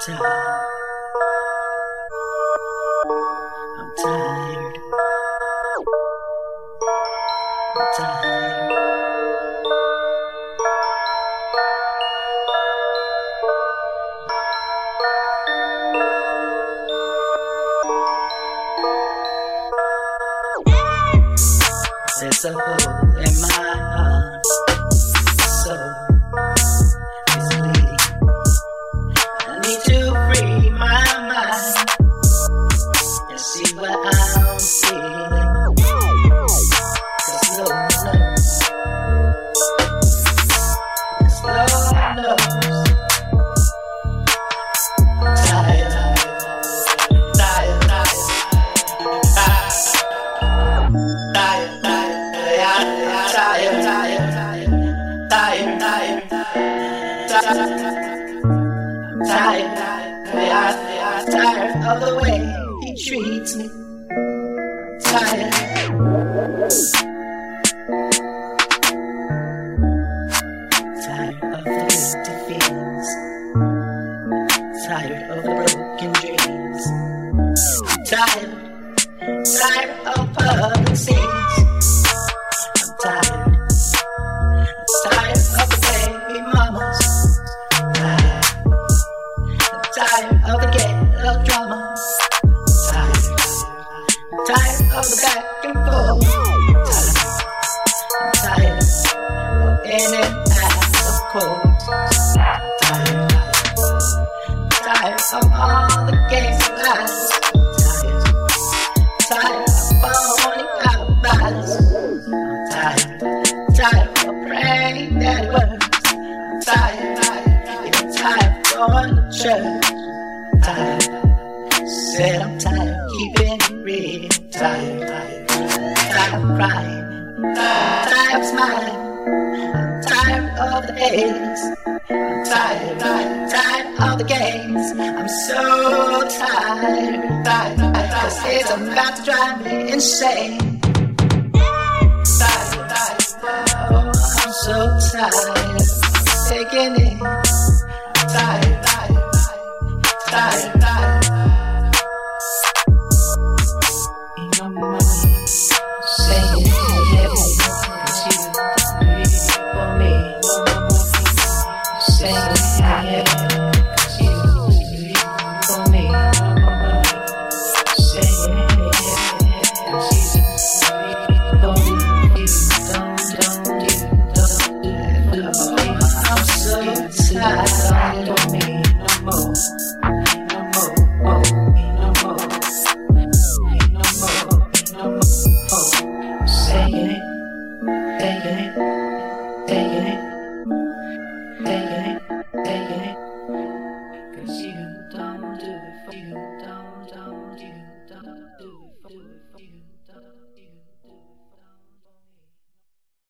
tired. I'm tired. I'm tired. There's a hole in my heart. So I need to free my mind and see what I'm feeling. Cause Lord knows. Cause Lord knows. I'm tired, tired, tired, tired, tired. Tired, tired, tired, tired, tired, tired, tired, of the way he treats me. Tired. Tired of the empty feelings. Tired of the broken dreams. Tired. Tired of public scenes. I'm tired. Tired of the baby mamas. Tired. Tired of Tired of all the games and lies. Tired. Tired of phony alibis. I'm tired. Tired of praying that it works. Tired. Tired. Even tired of going to church. Tired. Said I'm tired of keeping it real. Tired. Tired of crying. Tired of smiling. Tired of the haze. Tired, tired, tired of the games. I'm so tired, tired, tired. This is about to drive me insane. Tired, tired, oh, I'm so tired. Taking it. Tired, tired, tired, tired. side.